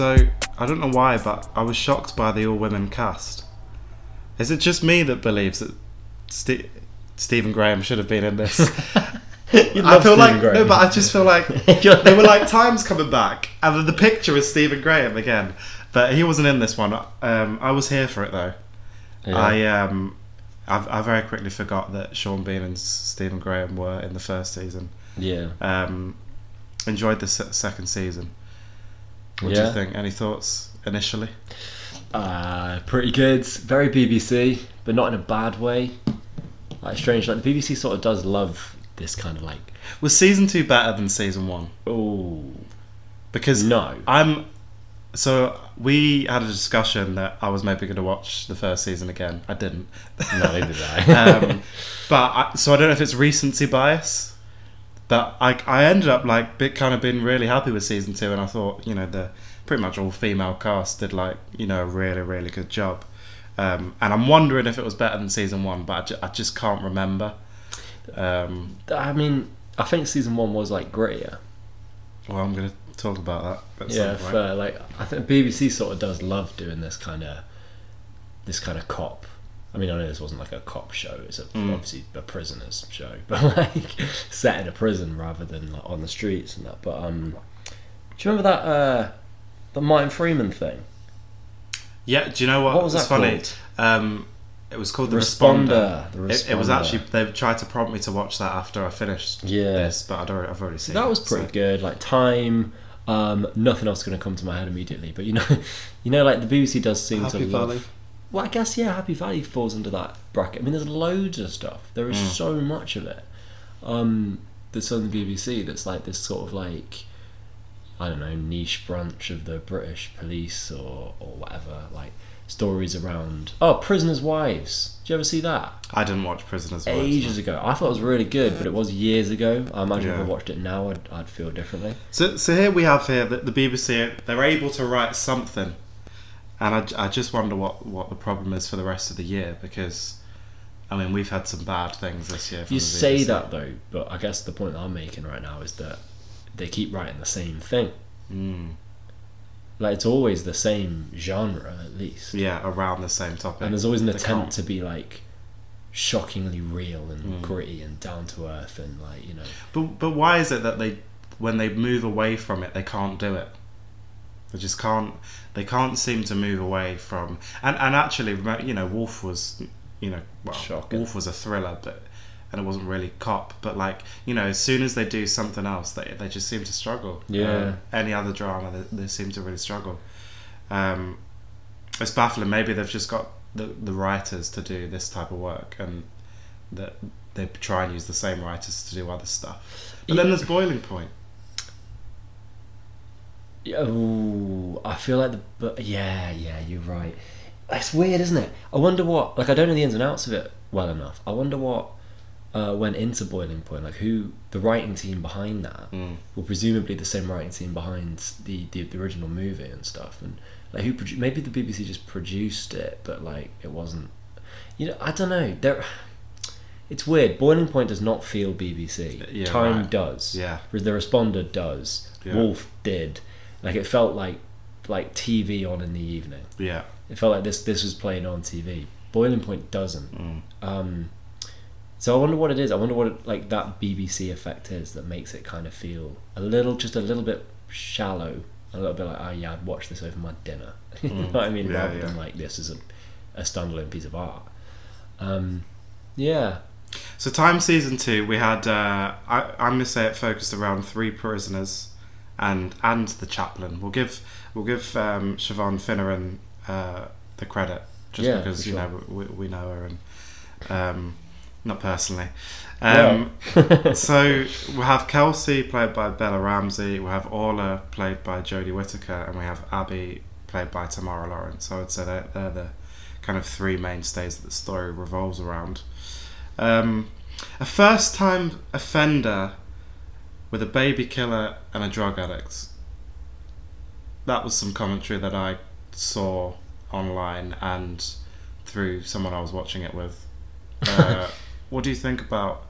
So I don't know why, but I was shocked by the all-women cast. Is it just me that believes that Ste Stephen Graham should have been in this? I feel Stephen like Graham. no, but I just feel like there were like times coming back, and then the picture is Stephen Graham again, but he wasn't in this one. Um, I was here for it though. Yeah. I um, I, I very quickly forgot that Sean Bean and Stephen Graham were in the first season. yeah. Um, enjoyed the se- second season. What do you think? Any thoughts initially? Uh, pretty good. Very BBC, but not in a bad way. Like strange. Like the BBC sort of does love this kind of like. Was season two better than season one? Oh Because no. I'm. So we had a discussion that I was maybe going to watch the first season again. I didn't. No, neither did I. um, but I, so I don't know if it's recency bias, but I I ended up like bit kind of being really happy with season two, and I thought you know the pretty much all female cast did like you know a really really good job, um, and I'm wondering if it was better than season one, but I, ju- I just can't remember. Um, I mean, I think season one was like grittier. well, I'm going to talk about that. At yeah, fair. Like I think BBC sort of does love doing this kind of this kind of cop. I mean, I know this wasn't like a cop show; it's a, Mm. obviously a prisoners show, but like set in a prison rather than like, on the streets and that. But um, do you remember that uh, the Martin Freeman thing? Yeah, do you know what? What was that funny. Um, it was called the Responder. Responder. The It, it was actually they tried to prompt me to watch that after I finished Yeah. this, but I'd already, I've already seen that was pretty so- good. Like time. Um, nothing else going to come to my head immediately, but you know, you know, like the BBC does seem Happy to love- Valley. Well, I guess yeah, Happy Valley falls into that bracket. I mean, there's loads of stuff. There is Mm. so much of it. Um, that's on the BBC. That's like this sort of like, I don't know, niche branch of the British police or or whatever. Like stories around oh, prisoners' wives. Did you ever see that? I didn't watch Prisoners. Wives, Ages ago. I thought it was really good, but it was years ago. I imagine if I watched it now, I'd, I'd feel differently. So, so here we have here that the BBC they're able to write something, and I just wonder what, what the problem is for the rest of the year because, I mean, we've had some bad things this year. From You the say that though, but I guess the point that I'm making right now is that they keep writing the same thing. Mm, Like it's always the same genre at least, yeah, around the same topic. and there's always an They attempt can't- to be like shockingly real and Mm. gritty and down to earth and like you know. But but why is it that they when they move away from it they can't do it? They just can't. They can't seem to move away from. And and actually, you know, Wolf was, you know, well, Shocking. Wolf was a thriller, but and it wasn't really cop. But like, you know, as soon as they do something else, they they just seem to struggle. Yeah. Um, any other drama, they, they seem to really struggle. Um, it's baffling. Maybe they've just got the the writers to do this type of work, and that they try and use the same writers to do other stuff. But then there's Boiling Point. Oh, I feel like the but yeah, yeah, you're right. It's weird, isn't it? I wonder what like I don't know the ins and outs of it well enough. I wonder what uh, went into Boiling Point, like who the writing team behind that. Mm. well, presumably the same writing team behind the, the, the original movie and stuff, and like who produ- maybe the BBC just produced it, but like it wasn't. You know, I don't know. There, it's weird. Boiling Point does not feel BBC. Yeah, Time right. does. Yeah. The Responder does. Yeah. Wolf did. Like it felt like like TV on in the evening. Yeah. It felt like this this was playing on TV. Boiling Point doesn't. Mm. Um, so I wonder what it is. I wonder what it, like that BBC effect is that makes it kind of feel a little, just a little bit shallow, a little bit like, oh yeah, I'd watch this over my dinner. you know Mm. what I mean? Yeah, Rather yeah. than like this is a, a standalone piece of art. Um, yeah, So Time season two, we had. Uh, I, I'm gonna say it focused around three prisoners, and and the chaplain. We'll give we'll give um, Siobhan Finneran uh, the credit just Yeah, because for you sure. know we, we know her and um, not personally. Um, so we have Kelsey played by Bella Ramsey. We have Orla played by Jodie Whittaker, and we have Abby played by Tamara Lawrence. So I'd say they're, they're the kind of three mainstays that the story revolves around. Um, a first-time offender with a baby killer and a drug addict. That was some commentary that I saw online and through someone I was watching it with. Uh, what do you think about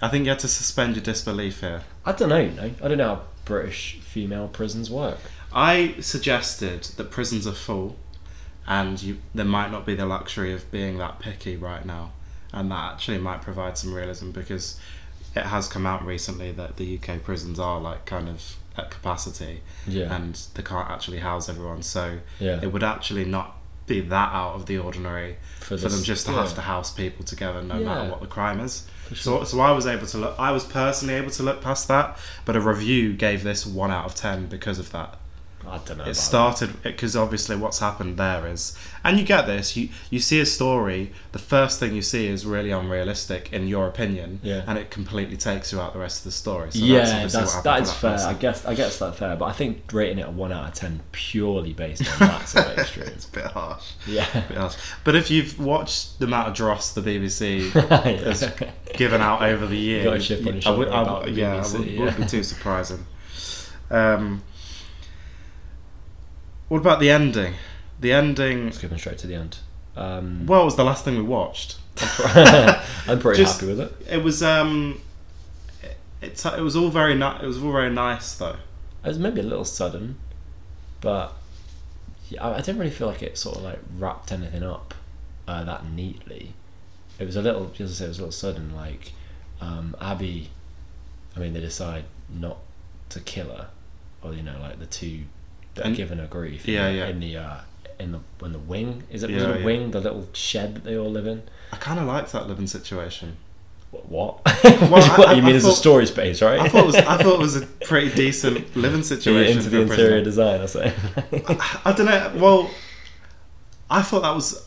I think you had to suspend your disbelief here. I don't know. You know, I don't know how British female prisons work. I suggested that prisons are full, and you there might not be the luxury of being that picky right now, and that actually might provide some realism because it has come out recently that the UK prisons are like kind of at capacity Yeah. and they can't actually house everyone. So yeah. it would actually not be that out of the ordinary for, this- them just to yeah, have to house people together no matter what the crime is. for So, so I was able to look. I was personally able to look past that, but a review gave this one out of ten because of that. I don't know. It started because obviously what's happened there is, and you get this. You you see a story. The first thing you see is really unrealistic in your opinion, Yeah. and it completely takes you out the rest of the story. So yeah, obviously that's, what happened that fair. person. I guess I guess that's fair, but I think rating it a one out of ten purely based on that sort of extreme. it's a bit harsh. Yeah. bit harsh. But if you've watched the amount of dross the BBC has given out over the years, got a chip on your I would, I would- the yeah, I would, yeah. wouldn't be too surprising. Um, what about the ending? The ending. Skipping straight to the end. Um, Well, it was the last thing we watched. I'm pretty Just- happy with it. It was um, it, it's it was all very ni- It was all very nice though. It was maybe a little sudden, but yeah, I I didn't really feel like it sort of like wrapped anything up uh, that neatly. It was a little, as I say, it was a little sudden. Like um, Abby, I mean, they decide not to kill her, or you know, like the two that are And- giving her grief. Yeah, in, the- yeah. In the uh, in the in the wing, is it? Was Yeah, it a yeah. wing? The little shed that they all live in. I kind of liked that living situation. What? what? Well, What, I- you mean I as a story space, right? I thought it was I thought it was a pretty decent living Yeah, situation into the a interior design. I say. I, I don't know. Well, I thought that was.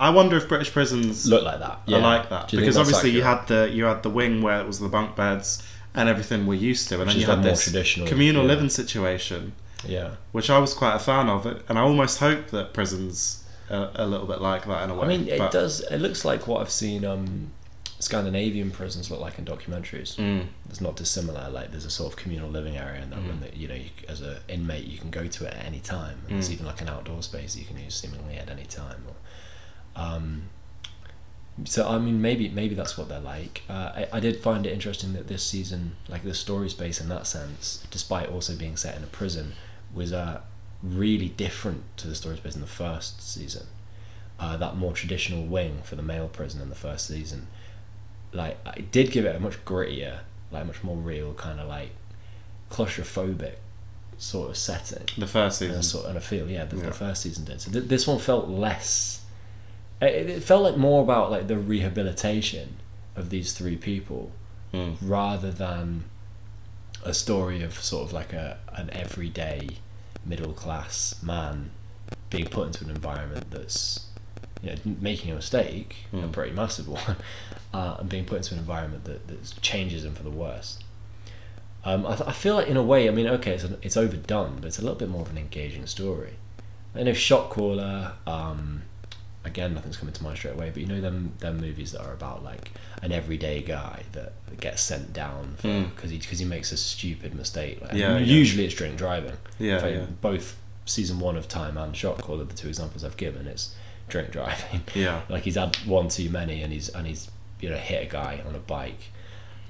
I wonder if British prisons Look like that. are like that Do you think because obviously you had the you had the wing where it was the bunk beds and everything we're used to, and Which then you had this traditional, communal yeah. living situation, Yeah. which I was quite a fan of, and I almost hope that prisons are a little bit like that in a way. I mean, it but- does. It looks like what I've seen um, Scandinavian prisons look like in documentaries. Mm, It's not dissimilar. Like there's a sort of communal living area, and that when the, you know, you, as an inmate, you can go to it at any time. And There's Mm. even like an outdoor space you can use seemingly at any time. Or, um, so I mean, maybe maybe that's what they're like. Uh, I, I did find it interesting that this season, like the story space in that sense, despite also being set in a prison, was uh, really different to the story space in the first season. Uh, that more traditional wing for the male prison in the first season, like it did give it a much grittier, like much more real kind of like claustrophobic sort of setting the first and season. a sort and a feel. Yeah, the, Yeah. the first season did. So th- this one felt less. It, it felt like more about like the rehabilitation of these three people Mm. rather than a story of sort of like a an everyday middle class man being put into an environment that's you know making a mistake a Mm. pretty massive one uh, and being put into an environment that, that changes him for the worse um, I, I feel like in a way I mean okay it's, it's overdone but it's a little bit more of an engaging story I know Shot Caller um, again nothing's coming to mind straight away but you know them them movies that are about like an everyday guy that gets sent down Mm. because he because he makes a stupid mistake like, Yeah, yeah. usually it's drink driving Yeah, yeah. both season one of Time and Shock, all of the two examples I've given it's drink driving Yeah. like he's had one too many and he's and he's you know hit a guy on a bike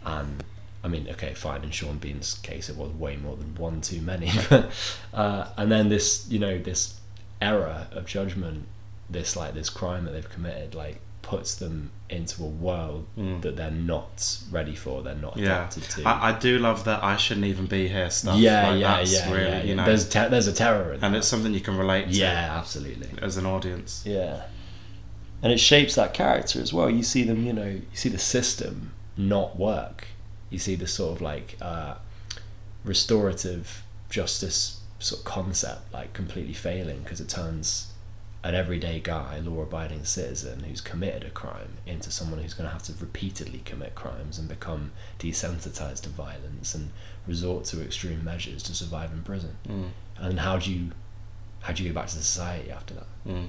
and I mean okay fine in Sean Bean's case it was way more than one too many but, uh, and then this you know this error of judgment this like this crime that they've committed like puts them into a world Mm. that they're not ready for they're not Yeah, adapted to I, I do love that I shouldn't even be here stuff. yeah Like, yeah yeah, really, yeah, you know, there's te- there's a terror in and that. it's something you can relate to yeah absolutely as an audience. Yeah. And it shapes that character as well. You see them, you know, you see the system not work. You see the sort of like uh, restorative justice sort of concept like completely failing because it turns an everyday guy, law abiding citizen who's committed a crime into someone who's going to have to repeatedly commit crimes and become desensitized to violence and resort to extreme measures to survive in prison. Mm. And how do you how do you go back to society after that? Mm.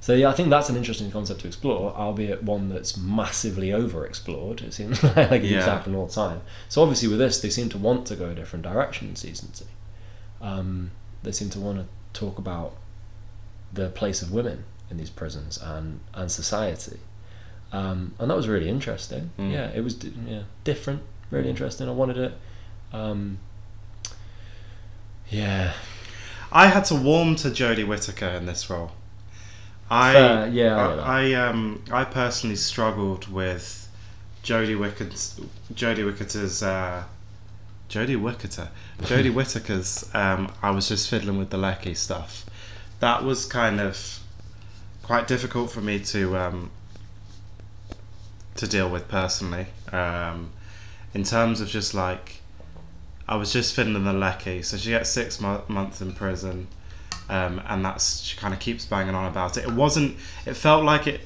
So yeah, I think that's an interesting concept to explore, albeit one that's massively overexplored. It seems like it keeps happening all the time. So obviously with this, they seem to want to go a different direction in season two. Um, they seem to want to talk about the place of women in these prisons and and society. um, and that was really interesting. Mm. Yeah, it was di- yeah different, really interesting. I wanted it. Um, yeah, I had to warm to Jodie Whittaker in this role. I Fair, yeah, I. I, I um I personally struggled with Jodie Whittaker's Jodie Whittaker's uh, Jodie Whittaker Jodie Whittaker's um I was just fiddling with the Lecky stuff. That was kind of quite difficult for me to um to deal with personally. Um, in terms of just like I was just fiddling the Lecky, so she gets six mo- months in prison um, and that's she kind of keeps banging on about it. It wasn't. It felt like it.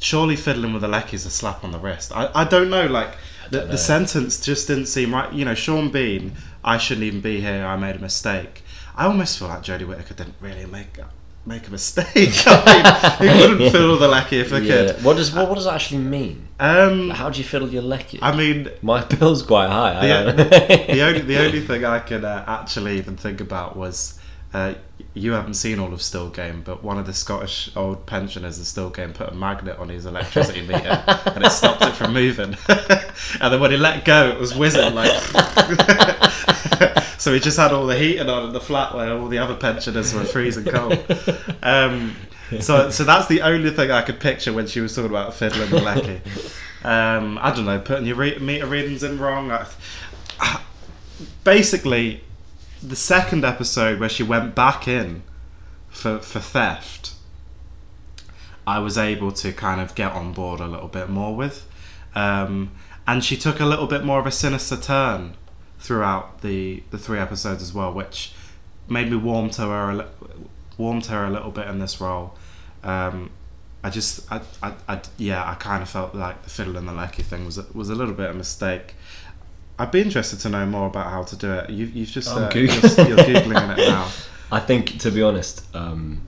Surely fiddling with a lecky is a slap on the wrist. I, I don't know. Like the, know. the sentence just didn't seem right. You know, Sean Bean. I shouldn't even be here. I made a mistake. I almost feel like Jodie Whittaker didn't really make make a mistake. I mean, he wouldn't fiddle the lecky if I yeah. could. What does what, what does that actually mean? Um, How do you fiddle your lecky? I mean, My bill's quite high. I the, the only the only thing I could uh, actually even think about was uh, you haven't seen all of Still Game, but one of the Scottish old pensioners in Still Game put a magnet on his electricity meter and it stopped it from moving. and then when he let go, it was whizzing like. So he just had all the heating on in the flat where all the other pensioners were freezing cold. Um, so, so that's the only thing I could picture when she was talking about fiddling the lecky. Um, I don't know, putting your re- meter readings in wrong. I, I- basically, the second episode where she went back in for for theft, I was able to kind of get on board a little bit more with, um, and she took a little bit more of a sinister turn throughout the the three episodes as well, which made me warm to her, a warm to her a little bit in this role. Um, I just, I, I, I, yeah, I kind of felt like the fiddle and the lecky thing was a, was a little bit of a mistake. I'd be interested to know more about how to do it. You, you've just, uh, Googling. you're, you're googling it now. I think, to be honest, um,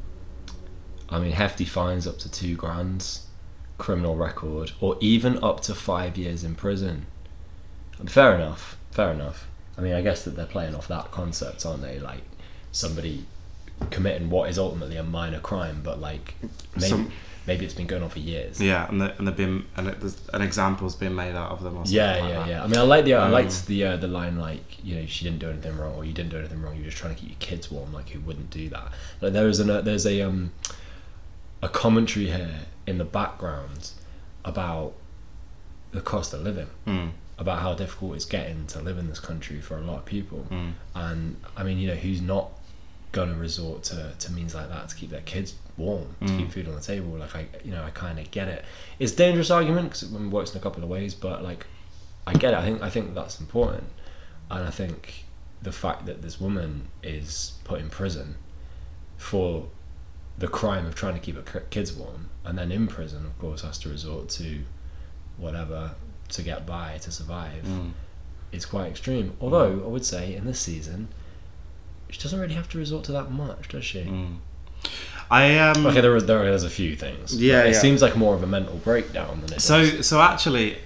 I mean, hefty fines up to two grand, criminal record, or even up to five years in prison. Fair enough. Fair enough. I mean, I guess that they're playing off that concept, aren't they? Like somebody committing what is ultimately a minor crime, but like maybe Some- maybe it's been going on for years. Yeah, and the, and they've been and it, there's an example's been made out of them. Or something Yeah, like yeah, that. yeah. I mean, I like the I Um, liked the uh, the line like you know she didn't do anything wrong or you didn't do anything wrong. You're just trying to keep your kids warm. Like who wouldn't do that? Like there is an uh, there's a um a commentary here in the background about the cost of living, Mm, about how difficult it's getting to live in this country for a lot of people. mm, And I mean, you know, who's not going to resort to, to means like that to keep their kids warm, to Mm. keep food on the table? Like, I, you know, I kind of get it. It's a dangerous argument because it works in a couple of ways, but like, I get it. I think I think that's important, and I think the fact that this woman is put in prison for the crime of trying to keep her kids warm, and then in prison, of course, has to resort to whatever to get by to survive mm. is quite extreme. Although I would say in this season, she doesn't really have to resort to that much, does she? Mm. I um. Okay, there there is a few things. Yeah, it yeah. seems like more of a mental breakdown than it So does. so actually,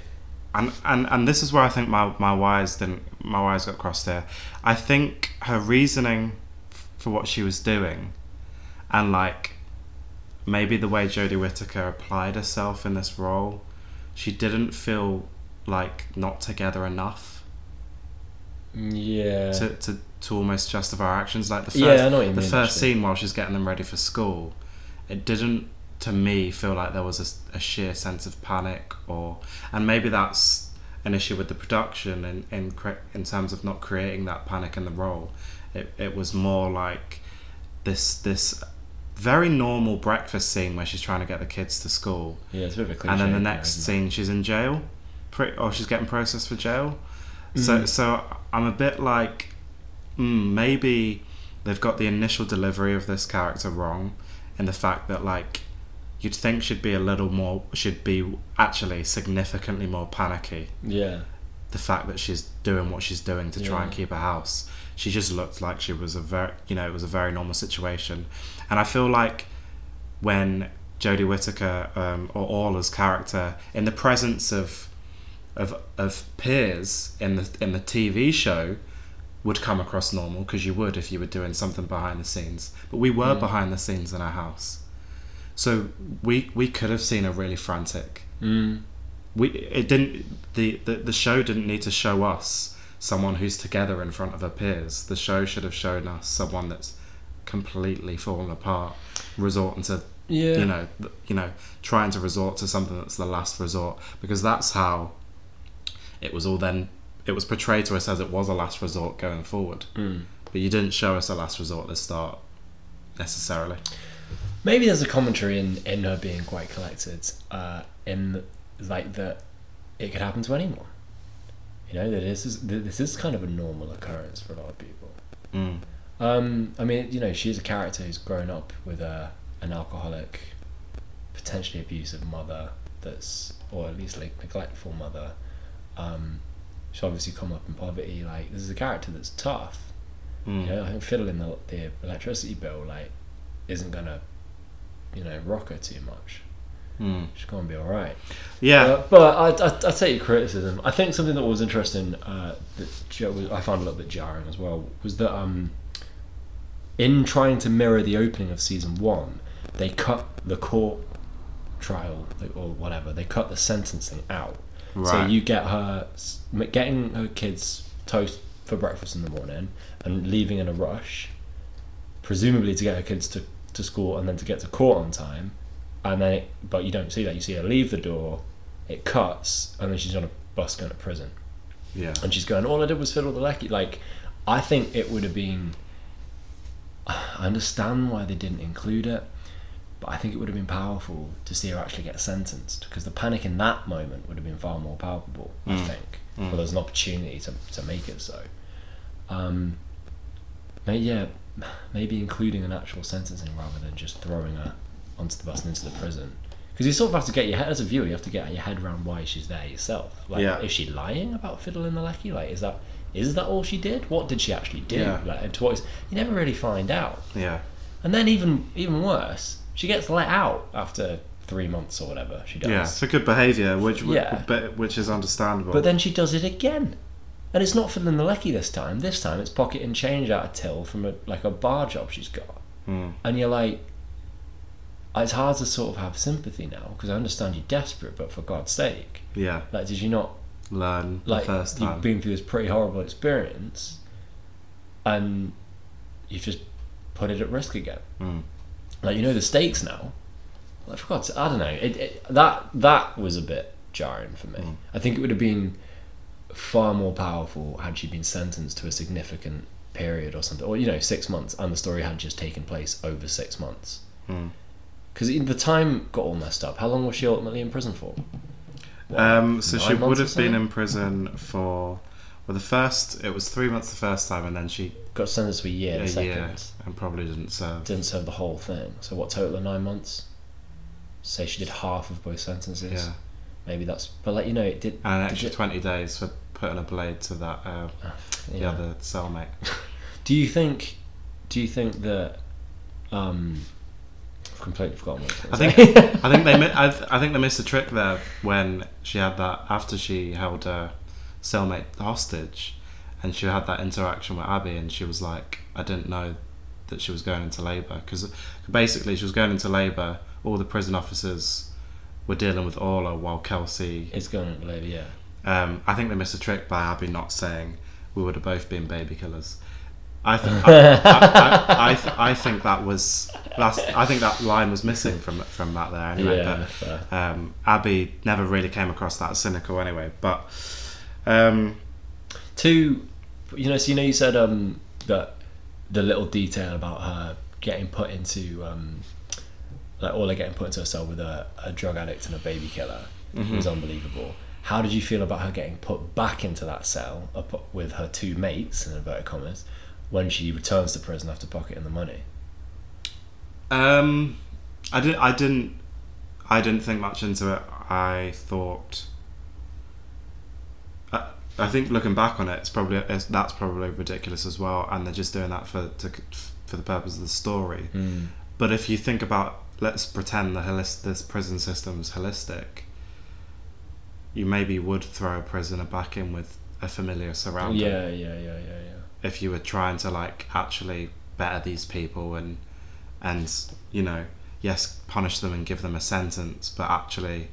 and and and this is where I think my my wires didn't my wires got crossed there. I think her reasoning for what she was doing, and like maybe the way Jodie Whittaker applied herself in this role, she didn't feel like not together enough Yeah. to, to, to almost justify her actions. Like the first, Yeah, I know what you the mean, first actually. scene while she's getting them ready for school, it didn't to me feel like there was a sheer sense of panic or and maybe that's an issue with the production in in in terms of not creating that panic in the role. It it was more like this this very normal breakfast scene where she's trying to get the kids to school yeah, it's a bit of a cliche. and then the next scene she's in jail Pre- or she's getting processed for jail Mm. so so i'm a bit like mm, maybe they've got the initial delivery of this character wrong in the fact that like you'd think she'd be a little more should be actually significantly more panicky Yeah. the fact that she's doing what she's doing to try and keep her house. She just looked like she was a very, you know, it was a very normal situation. And I feel like when Jodie Whittaker um, or Orla's character, in the presence of of of peers in the in the TV show, would come across normal because you would if you were doing something behind the scenes. But we were Mm. behind the scenes in our house, so we we could have seen a really frantic Mm. We it didn't the, the the show didn't need to show us someone who's together in front of her peers. The show should have shown us someone that's completely fallen apart, resorting to Yeah. you know you know trying to resort to something that's the last resort because that's how it was all then it was portrayed to us as it was a last resort going forward Mm. but you didn't show us a last resort at the start necessarily Maybe there's a commentary in, in her being quite collected, uh, in like that it could happen to anyone. You know that this is that this is kind of a normal occurrence for a lot of people. mm. Um, I mean, you know, she's a character who's grown up with a an alcoholic, potentially abusive mother that's, or at least like neglectful mother. She's obviously come up in poverty. Like this is a character that's tough. Mm. You know, I think fiddling the the electricity bill like isn't gonna, you know, rock her too much. Mm. She's gonna be all right. yeah Uh, but I, I, I take your criticism. I think something that was interesting uh, that was- I found a little bit jarring as well was that um, in trying to mirror the opening of season one, they cut the court trial or whatever. They cut the sentencing out. So you get her getting her kids toast for breakfast in the morning and leaving in a rush, presumably to get her kids to, to school and then to get to court on time. And then, it, but you don't see that. You see her leave the door, it cuts, and then she's on a bus going to prison. yeah And she's going, all I did was fiddle the lecky. Like, I think it would have been. I understand why they didn't include it, but I think it would have been powerful to see her actually get sentenced because the panic in that moment would have been far more palpable. I Mm. think. Mm. Well, there's an opportunity to to make it so. Um, may- yeah, maybe including an actual sentencing rather than just throwing her onto the bus and into the prison. Because you sort of have to get your head as a viewer, you have to get your head around why she's there yourself. Like, Yeah. is she lying about fiddling the lecky? Like, is that is that all she did? What did she actually do? Yeah. Like, and to what is, you never really find out. yeah And then even even worse, she gets let out after three months or whatever she does. yeah it's for good behavior which Yeah. which is understandable But then she does it again. And it's not for the lecky this time. This time it's pocketing change out of till from a like a bar job she's got. Mm. And you're like, it's hard to sort of have sympathy now because I understand you're desperate, but for God's sake, yeah like, did you not learn like the first you've been through this pretty horrible experience, and you've just put it at risk again? Mm. Like you know the stakes now. Like for God's, I don't know. It, it, that that was a bit jarring for me. Mm. I think it would have been far more powerful had she been sentenced to a significant period or something, or you know, six months, and the story had just taken place over six months. Mm. Because the time got all messed up. How long was she ultimately in prison for? What, Um, so she would have been in prison for well the first it was three months the first time and then she got sentenced to a year. a the second year and probably didn't serve didn't serve the whole thing. So what total of nine months? Say she did half of both sentences. yeah Maybe that's. But like you know, it did. and an did extra it- 20 days for putting a blade to that uh, the yeah. other cellmate Do you think? Do you think that? Um, I've completely forgotten what I was gonna think say. I think they mi- I, th- I think they missed a trick there when she had that after she held her cellmate hostage and she had that interaction with Abby and she was like I didn't know that she was going into labour because basically she was going into labour all the prison officers were dealing with Orla while Kelsey it's going into labour. Yeah. um, I think they missed a trick by Abby not saying we would have both been baby killers. I think I, I, I, I, th- I think that was that's I think that line was missing from from that there anyway. yeah. But um, Abby never really came across that cynical anyway. But um, Two, you know, so you know, you said um, that the little detail about her getting put into um, like Orla getting put into a cell with a, a drug addict and a baby killer Mhm. was unbelievable. How did you feel about her getting put back into that cell up with her two mates in inverted commas when she returns to prison after pocketing the money? um, I didn't I didn't I didn't think much into it. I thought. I, think looking back on it, it's probably it's, that's probably ridiculous as well, and they're just doing that for to, for the purpose of the story. Hmm. But if you think about, let's pretend the holis- this prison system's holistic. You maybe would throw a prisoner back in with a familiar surrounding. Yeah, yeah, yeah, yeah, yeah. If you were trying to like actually better these people and and you know yes punish them and give them a sentence, but actually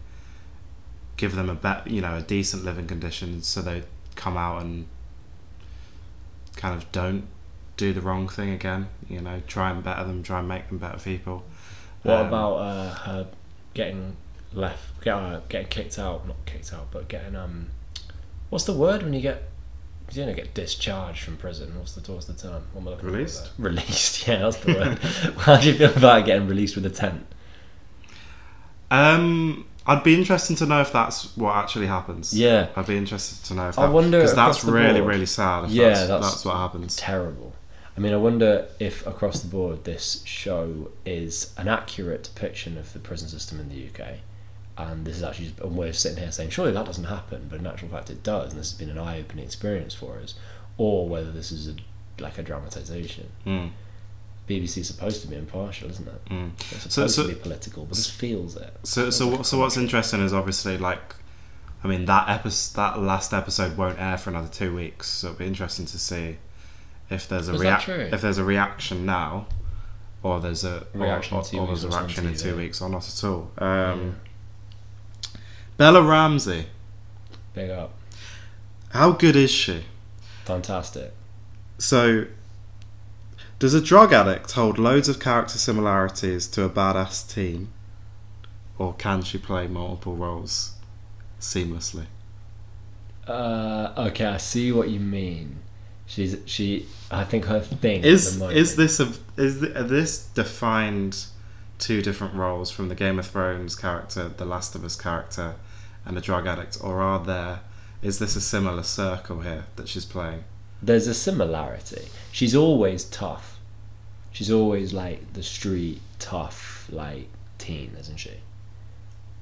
give them a bet, you know, a decent living conditions, so they come out and kind of don't do the wrong thing again. You know, try and better them, try and make them better people. What Um, about uh, her getting left, get, uh, getting kicked out? Not kicked out, but getting um, what's the word when you get you don't get discharged from prison? What's the what's the term? What am I looking Released? Released. Yeah, that's the word. How do you feel about getting released with a tent? Um, I'd be interested to know if that's what actually happens. Yeah, I'd be interested to know if I wonder because that's really board. really sad. If Yeah, that's, that's- that's what happens. terrible. I mean, I wonder if across the board this show is an accurate depiction of the prison system in the UK. And this is actually, and we're sitting here saying, surely that doesn't happen, but in actual fact it does, and this has been an eye-opening experience for us. Or whether this is a, like a dramatisation. Mm, BBC is supposed to be impartial, isn't it? mm. It's supposed so- to be political, but this feels it. So Feels so like what- so what's interesting is obviously like, I mean that episode that last episode won't air for another two weeks. So it'll be interesting to see if there's a Was that react if there's a reaction now, or there's a Reaction or, in two or, or there's a weeks reaction in two weeks or not at all. Um, Bella Ramsey, Big up. how good is she? Fantastic. So, does a drug addict hold loads of character similarities to a badass teen, or can she play multiple roles seamlessly? Uh, okay, I see what you mean. She's she. I think her thing Is is this a is this defined two different roles from the Game of Thrones character, the Last of Us character, and the drug addict, or are there? Is this a similar circle here that she's playing? There's a similarity. She's always tough. She's always like the street tough like teen, isn't she?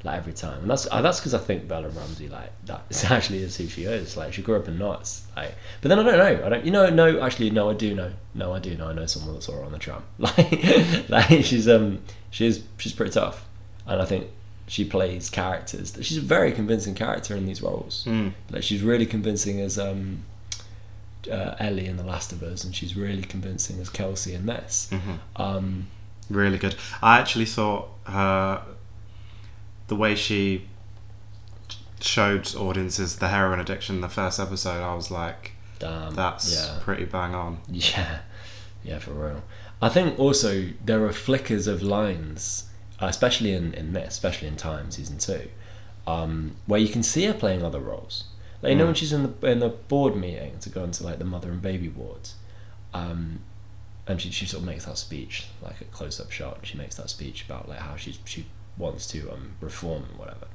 Like every time, and that's uh, that's because I think Bella Ramsey like that is actually is who she is. Like she grew up in Notts, like. But then I don't know. I don't. You know? No, actually, no. I do know. No, I do know. I know someone that saw her on the tram. Like, like she's um she's she's pretty tough, and I think she plays characters. She's a very convincing character in these roles. Mm. Like she's really convincing as um, uh, Ellie in The Last of Us, and she's really convincing as Kelsey in this. hmm Um, Really good. I actually thought her the way she showed audiences the heroin addiction in the first episode. I was like, damn, that's yeah, pretty bang on. yeah, yeah, for real. I think also there are flickers of lines, uh, especially in in this, especially in Time season two, um, where you can see her playing other roles. Like you know Mm. when she's in the in the board meeting to go into like the mother and baby wards, um, and she, she sort of makes that speech like a close up shot. She makes that speech about like how she she wants to um, reform and whatever.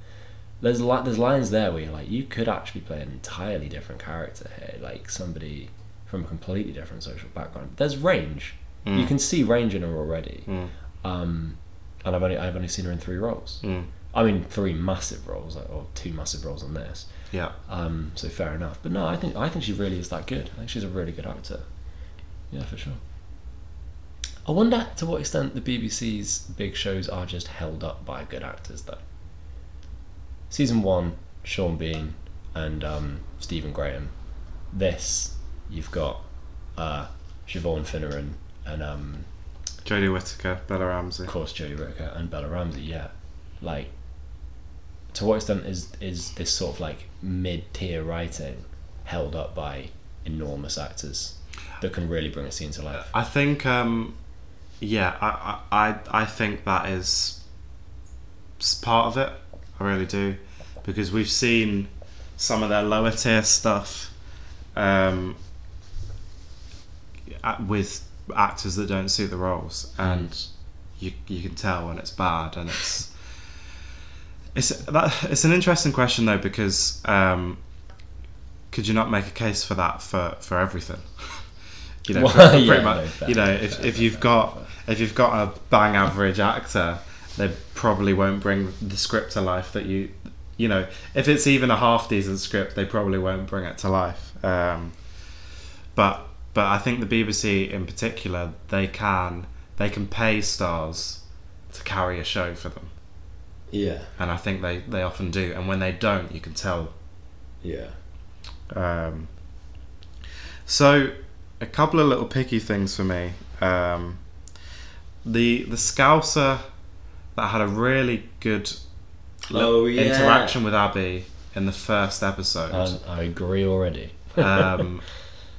There's li- there's lines there where you're like you could actually play an entirely different character here, like somebody from a completely different social background. There's range. Mm. You can see range in her already. Mm. Um, and I've only I've only seen her in three roles. Mm. I mean, three massive roles, or two massive roles on this. Yeah. Um, so fair enough. But no, I think I think she really is that good. I think she's a really good actor. Yeah, for sure. I wonder to what extent the BBC's big shows are just held up by good actors, though. Season one, Sean Bean and um, Stephen Graham. This, you've got uh, Siobhan Finneran and um, Jodie Whittaker, Bella Ramsey. of course Jodie Whittaker and Bella Ramsey. Yeah, like to what extent is is this sort of like mid tier writing held up by enormous actors that can really bring a scene to life? I think, um, yeah, I, I, I think that is part of it. I really do, because we've seen some of their lower tier stuff um, with actors that don't suit the roles, and you you can tell when it's bad, and it's it's that it's an interesting question though because um, could you not make a case for that for for everything? you know, Well, for- for yeah, pretty no, much. fair, you know, fair, if fair, if you've got if you've got a bang average actor, they probably won't bring the script to life that you you know if it's even a half decent script they probably won't bring it to life um, but but I think the BBC in particular they can they can pay stars to carry a show for them Yeah, and I think they, they often do and when they don't you can tell yeah. um, so a couple of little picky things for me um, the the Scouser that had a really good Oh, yeah. interaction with Abby in the first episode. Um, I agree already. um,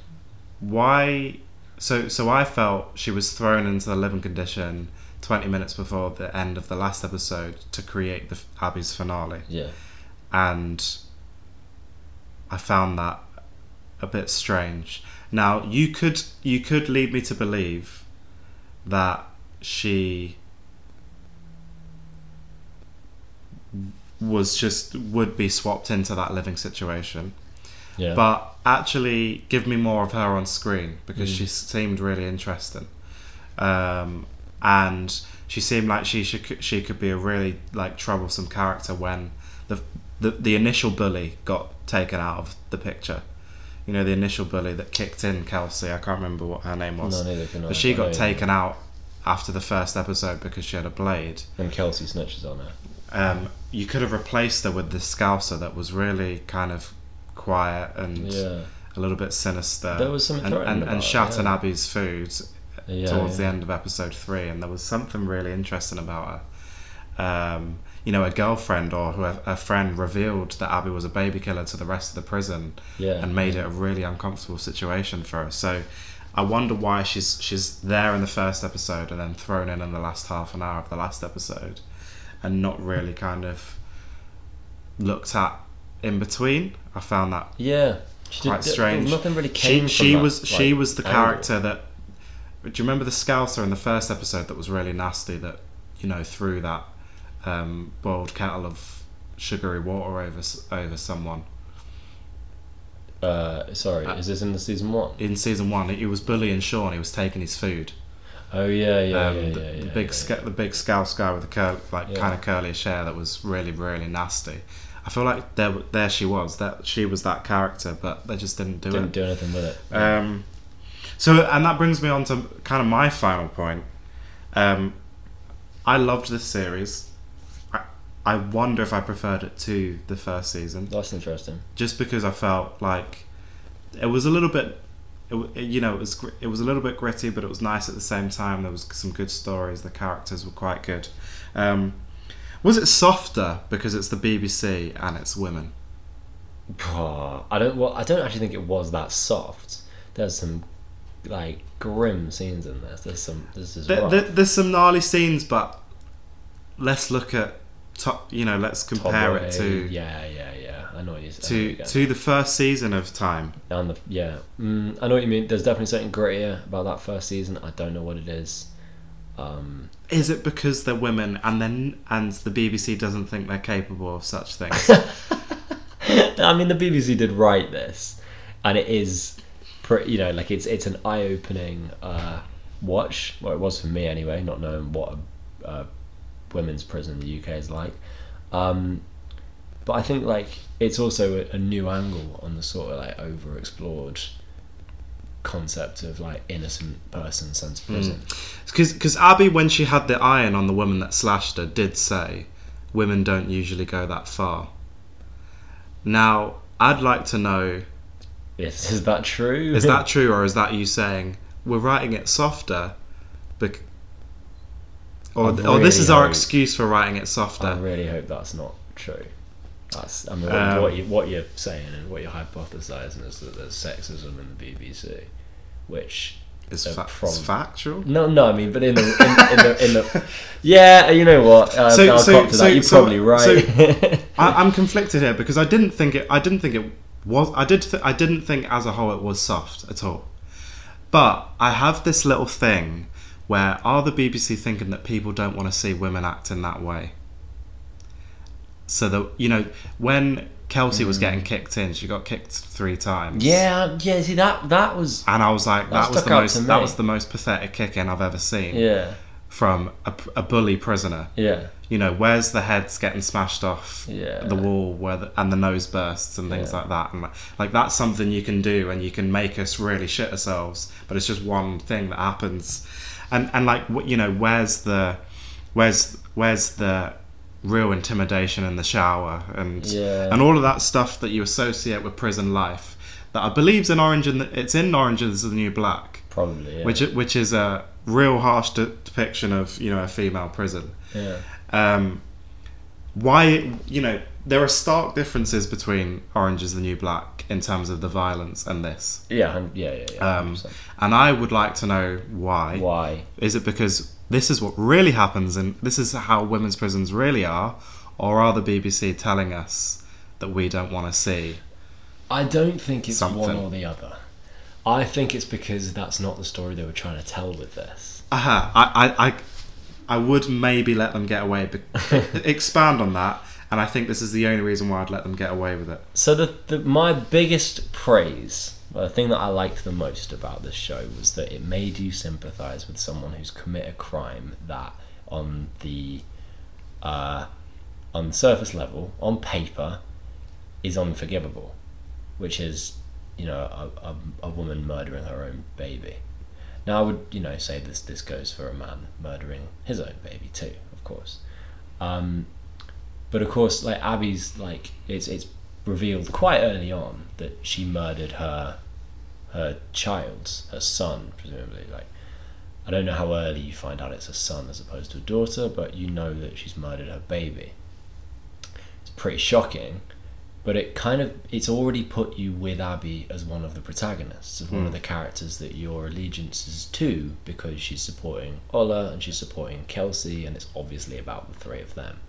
why? So so I felt she was thrown into the living condition twenty minutes before the end of the last episode to create the Abby's finale, Yeah. and I found that a bit strange. Now you could you could lead me to believe that she was just would be swapped into that living situation Yeah. but actually give me more of her on screen because Mm. she seemed really interesting um, and she seemed like she should, she could be a really like troublesome character when the, the the initial bully got taken out of the picture you know the initial bully that kicked in Kelsey I can't remember what her name was no, neither can I. but she I got know. taken out after the first episode because she had a blade And Kelsey snitches on her. um, you could have replaced her with this scouser that was really kind of quiet and Yeah. a little bit sinister. There was something and, and, and it, shat yeah. Abby's food Yeah. towards the end of episode three, and there was something really interesting about her. Um, you know, a girlfriend or a friend revealed that Abby was a baby killer to the rest of the prison Yeah. and made it a really uncomfortable situation for her. So. I wonder why she's she's there in the first episode and then thrown in in the last half an hour of the last episode, and not really kind of looked at in between. I found that Yeah. She quite did, strange. Nothing really came she that, was she was the angle. character Do you remember the Scouser in the first episode that was really nasty? That you know threw that um, boiled kettle of sugary water over over someone Uh, sorry, Uh, is this in the season one? in season one. He was bullying Sean. He was taking his food. Oh yeah, yeah, um, yeah, the, yeah, the big yeah, the big Scouse guy with the curl like Yeah. kind of curlish hair that was really really nasty. I feel like there there she was that she was that character, but they just didn't do Didn't it. do anything with it. Um, so, and that brings me on to kind of my final point. Um, I loved this series. I, I wonder if I preferred it to the first season, That's interesting. just because I felt like it was a little bit, it, you know, it was it was a little bit gritty, but it was nice at the same time. There was some good stories. The characters were quite good. Um, was it softer because it's the BBC and it's women? Oh, I don't. Well, I don't actually think it was that soft. There's some like grim scenes in this. There's some. This is There, there, there's some gnarly scenes, but let's look at top. You know, let's compare it to Yeah, yeah, yeah. I know what you're saying. to to the first season of Time. and the yeah. Mm, I know what you mean. There's definitely something grittier about that first season. I don't know what it is. Um, Is it because they're women and then and the BBC doesn't think they're capable of such things? I mean, the BBC did write this, and it is, pretty, you know, like it's it's an eye opening uh, watch. Well, it was for me anyway, not knowing what a, a women's prison in the UK is like. Um, but I think like it's also a, a new angle on the sort of like overexplored concept of like innocent person sent to prison. Because Abby, when she had the iron on the woman that slashed her, did say, "Women don't usually go that far." Now, I'd like to know Is, is that true? Is that true, or is that you saying we're writing it softer? Bec- or, I or this really is our excuse for writing it softer. I really hope that's not true. That's I mean what, Um, what you what you're saying and what you're hypothesizing is that there's sexism in the BBC, which uh, fa- from- factual. no no I mean but in the in, in the in the yeah you know what uh, So- so- so- that you're so- probably right I, I'm conflicted here because I didn't think it. I didn't think it was. I did. Th- I didn't think as a whole it was soft at all. But I have this little thing where are the BBC thinking that people don't want to see women act in that way? So that you know when Kelsey was mm. getting kicked in, she got kicked three times. yeah yeah see that that was And I was like, That that, was the most that was the most pathetic kick in I've ever seen yeah from a, a bully prisoner. yeah You know, where's the heads getting smashed off Yeah. the wall, where the, and the nose bursts and things Yeah. like that, and like, like that's something you can do, and you can make us really shit ourselves. But it's just one thing that happens, and and like you know, where's the, where's where's the real intimidation in the shower and Yeah. and all of that stuff that you associate with prison life that I believe's in Orange and it's in Orange is the New Black, probably yeah which which is a real harsh de- depiction of you know a female prison. yeah Um, why you know there are stark differences between Orange is the New Black in terms of the violence and this, Yeah, yeah, yeah. yeah um, and I would like to know why. Why? Is it because this is what really happens and this is how women's prisons really are, or are the BBC telling us that we don't want to see? I don't think it's one or the other. I think it's because that's not the story they were trying to tell with this. Aha, I, I, I, I would maybe let them get away, but expand on that. And I think this is the only reason why I'd let them get away with it. So the, the my biggest praise, the thing that I liked the most about this show was that it made you sympathise with someone who's commit a crime that on the uh, on the surface level, on paper, is unforgivable, which is you know a, a, a woman murdering her own baby. Now I would you know say this this goes for a man murdering his own baby too, of course. Um, but of course, like Abi's, like it's it's revealed quite early on that she murdered her her child's her son, presumably. Like I don't know how early you find out it's a son as opposed to a daughter, but you know that she's murdered her baby. It's pretty shocking, but it kind of it's already put you with Abi as one of the protagonists, as one of Mm. the characters that your allegiance is to because she's supporting Orla and she's supporting Kelsey, and it's obviously about the three of them,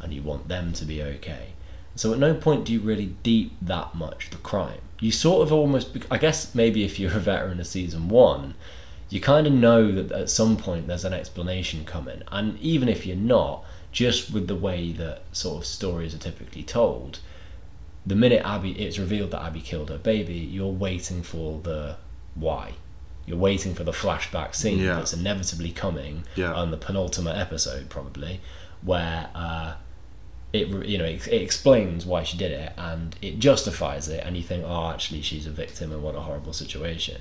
and you want them to be okay. So at no point do you really deep that much the crime. You sort of almost, I guess maybe if you're a veteran of season one, you kind of know that at some point there's an explanation coming, and even if you're not, just with the way that sort of stories are typically told, the minute Abi it's revealed that Abi killed her baby, you're waiting for the why. You're waiting for the flashback scene Yeah. that's inevitably coming Yeah. on the penultimate episode, probably, where uh, it you know it, it explains why she did it and it justifies it, and you think, oh, actually, she's a victim and what a horrible situation.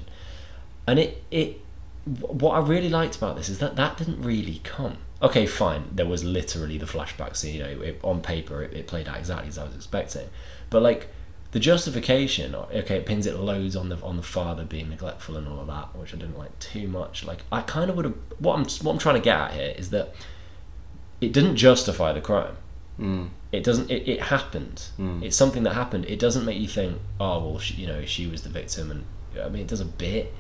And it it what I really liked about this is that that didn't really come. Okay, fine. There was literally the flashback scene. You know, it, on paper, it, it played out exactly as I was expecting. But like the justification, okay, it pins it loads on the on the father being neglectful and all of that, which I didn't like too much. Like I kind of would have. What I'm what I'm trying to get at here is that it didn't justify the crime. Mm. It doesn't. It, it happened. Mm. It's something that happened. It doesn't make you think, oh well, she, you know, she was the victim, and I mean, it does a bit.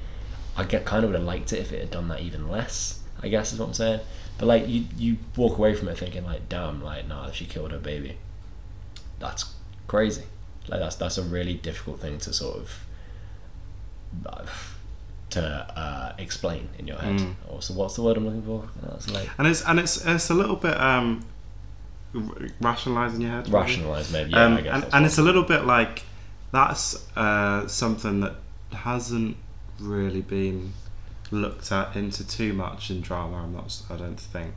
I get kind of would have liked it if it had done that even less. I guess is what I'm saying. But like you, you walk away from it thinking like, damn, like nah, she killed her baby. That's crazy. Like that's that's a really difficult thing to sort of uh, to uh, explain in your head. Mm. Or so what's the word I'm looking for? That's like And it's and it's it's a little bit um, r- rationalising your head. rationalize maybe. Yeah, um, I guess. and, and it's a little bit like that's uh, something that hasn't really been looked at into too much in drama. I'm not. I don't think.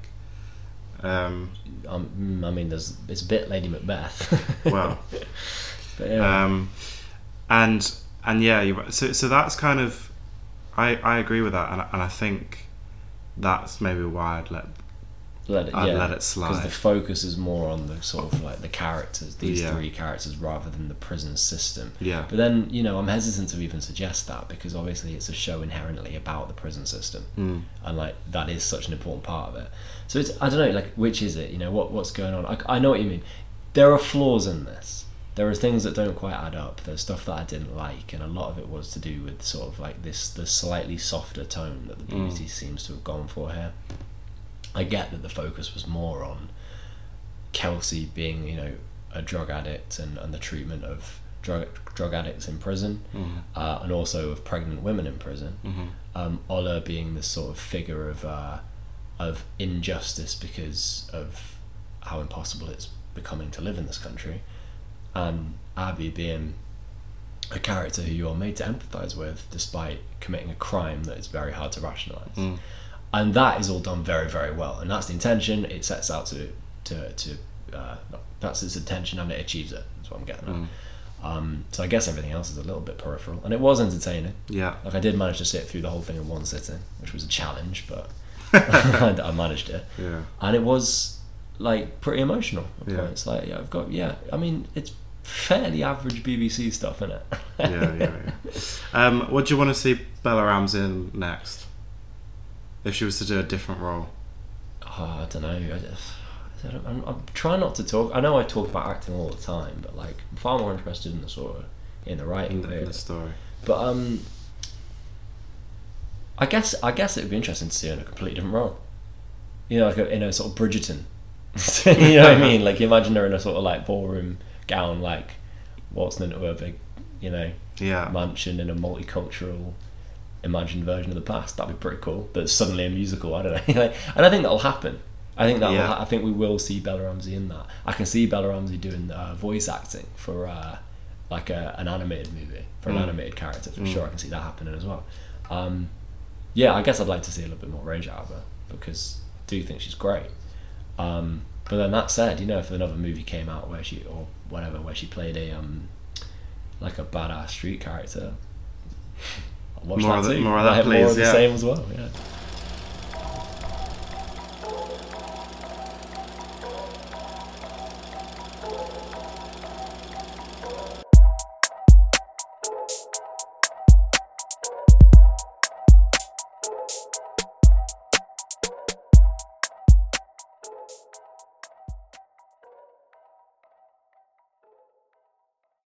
Um, um, mm, I mean, there's it's a bit Lady Macbeth. well, yeah. um, and and yeah, you're so so that's kind of. I, I agree with that, and, and I think that's maybe why I'd let let it, I'd yeah, let it slide because the focus is more on the sort of like the characters, these Yeah. three characters, rather than the prison system. yeah, But then, you know, I'm hesitant to even suggest that because obviously it's a show inherently about the prison system, mm, and like that is such an important part of it. So it's I don't know, like which is it? You know, what what's going on? I, I know what you mean. There are flaws in this. There are things that don't quite add up. There's stuff that I didn't like, and a lot of it was to do with sort of like this the slightly softer tone that the Mm. BBC seems to have gone for here. I get that the focus was more on Kelsey being, you know, a drug addict and, and the treatment of drug drug addicts in prison, mm, uh, and also of pregnant women in prison. mhm, Um, Orla being this sort of figure of uh, of injustice because of how impossible it's becoming to live in this country, and Abi being a character who you are made to empathise with despite committing a crime that is very hard to rationalise mm, and that is all done very very well and that's the intention it sets out to to to uh, that's its intention and it achieves it that's what i'm getting at mm. um, so i guess everything else is a little bit peripheral and it was entertaining yeah, like i did manage to sit through the whole thing in one sitting which was a challenge but i managed it yeah. and it was like pretty emotional Yeah. points like yeah, i've got yeah i mean it's fairly average bbc stuff in it yeah, yeah, yeah. Um, what do you want to see Bella Ramsey in next? If she was to do a different role, oh, i don't know I just, I don't- I'm, I'm trying not to talk. I know I talk about acting all the time, but like I'm far more interested in the sort of in the writing in the, in the story. But um, I guess I guess it would be interesting to see her in a completely different role. You know, like a, in a sort of Bridgerton. you know what I mean? Like imagine her in a sort of like ballroom gown, like waltzing into a big, you know, Yeah, mansion in a multicultural imagined version of the past. That'd be pretty cool. But it's suddenly a musical. I don't know. Like, and I think that'll happen. I think that Yeah. ha- I think we will see Bella Ramsey in that. I can see Bella Ramsey doing uh, voice acting for uh, like a, an animated movie for an Mm. animated character for Mm. sure. I can see that happening as well. Um, yeah, I guess I'd like to see a little bit more range out of her because I do think she's great. Um, but then that said, you know, if another movie came out where she or whatever where she played a um, like a badass street character, watch More that of the- too. more of that, I'll more please, of the yeah. same as well. Yeah.